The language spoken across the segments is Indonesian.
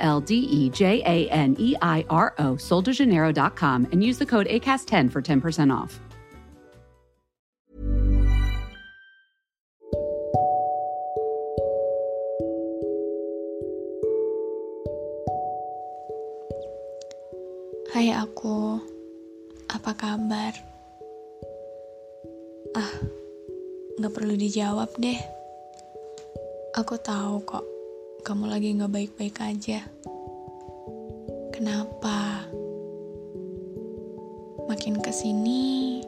L D E J A N E I R O, and use the code ACAST10 for 10% off. Hai aku, apa kabar? Ah, gak perlu dijawab deh. Aku tahu kok, kamu lagi gak baik-baik aja. Kenapa? Makin ke sini,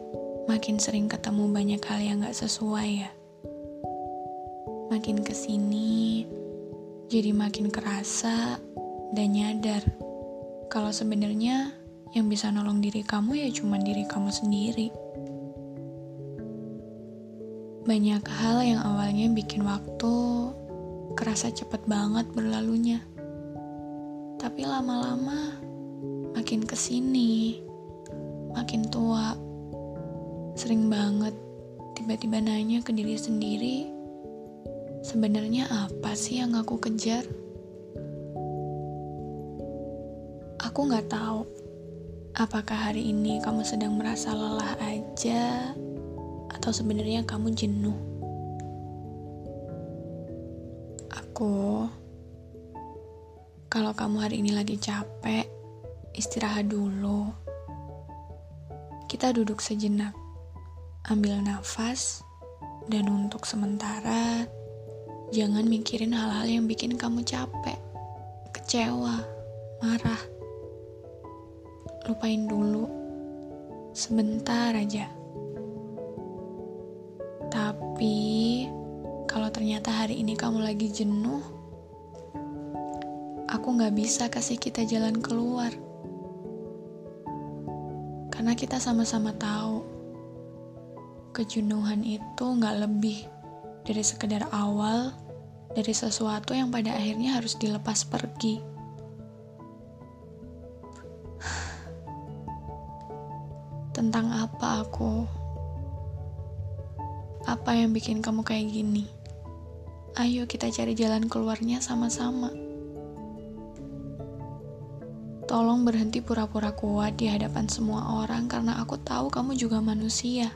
makin sering ketemu banyak hal yang gak sesuai ya. Makin ke sini, jadi makin kerasa dan nyadar kalau sebenarnya yang bisa nolong diri kamu ya cuma diri kamu sendiri. Banyak hal yang awalnya bikin waktu kerasa cepet banget berlalunya. Tapi lama-lama makin ke sini, makin tua, sering banget tiba-tiba nanya ke diri sendiri, sebenarnya apa sih yang aku kejar? Aku nggak tahu apakah hari ini kamu sedang merasa lelah aja atau sebenarnya kamu jenuh. Aku kalau kamu hari ini lagi capek, istirahat dulu. Kita duduk sejenak, ambil nafas, dan untuk sementara jangan mikirin hal-hal yang bikin kamu capek, kecewa, marah lupain dulu. Sebentar aja. Tapi, ternyata hari ini kamu lagi jenuh, aku gak bisa kasih kita jalan keluar. Karena kita sama-sama tahu, kejenuhan itu gak lebih dari sekedar awal dari sesuatu yang pada akhirnya harus dilepas pergi. Tentang apa aku? Apa yang bikin kamu kayak gini? Ayo kita cari jalan keluarnya sama-sama. Tolong berhenti pura-pura kuat di hadapan semua orang karena aku tahu kamu juga manusia.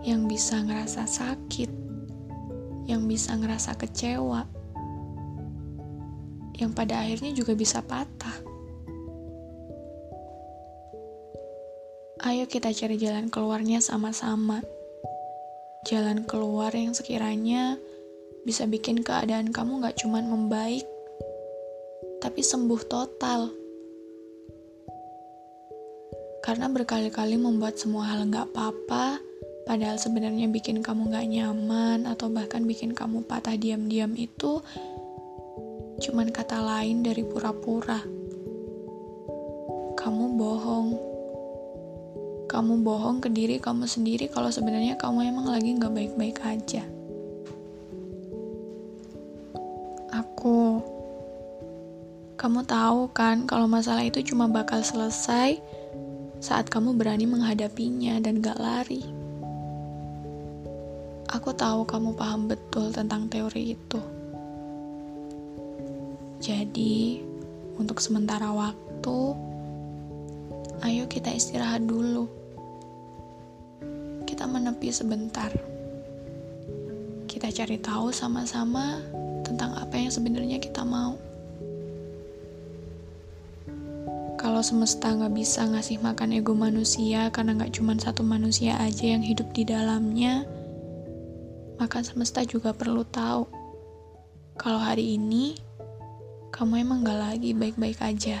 Yang bisa ngerasa sakit, yang bisa ngerasa kecewa, yang pada akhirnya juga bisa patah. Ayo kita cari jalan keluarnya sama-sama. Jalan keluar yang sekiranya bisa bikin keadaan kamu gak cuman membaik, tapi sembuh total. Karena berkali-kali membuat semua hal gak apa-apa, padahal sebenarnya bikin kamu gak nyaman atau bahkan bikin kamu patah diam-diam itu cuman kata lain dari pura-pura. Kamu bohong kamu bohong ke diri kamu sendiri kalau sebenarnya kamu emang lagi nggak baik-baik aja. Kamu tahu kan kalau masalah itu cuma bakal selesai saat kamu berani menghadapinya dan gak lari. Aku tahu kamu paham betul tentang teori itu. Jadi, untuk sementara waktu, ayo kita istirahat dulu kita menepi sebentar. Kita cari tahu sama-sama tentang apa yang sebenarnya kita mau. Kalau semesta nggak bisa ngasih makan ego manusia karena nggak cuma satu manusia aja yang hidup di dalamnya, maka semesta juga perlu tahu kalau hari ini kamu emang nggak lagi baik-baik aja.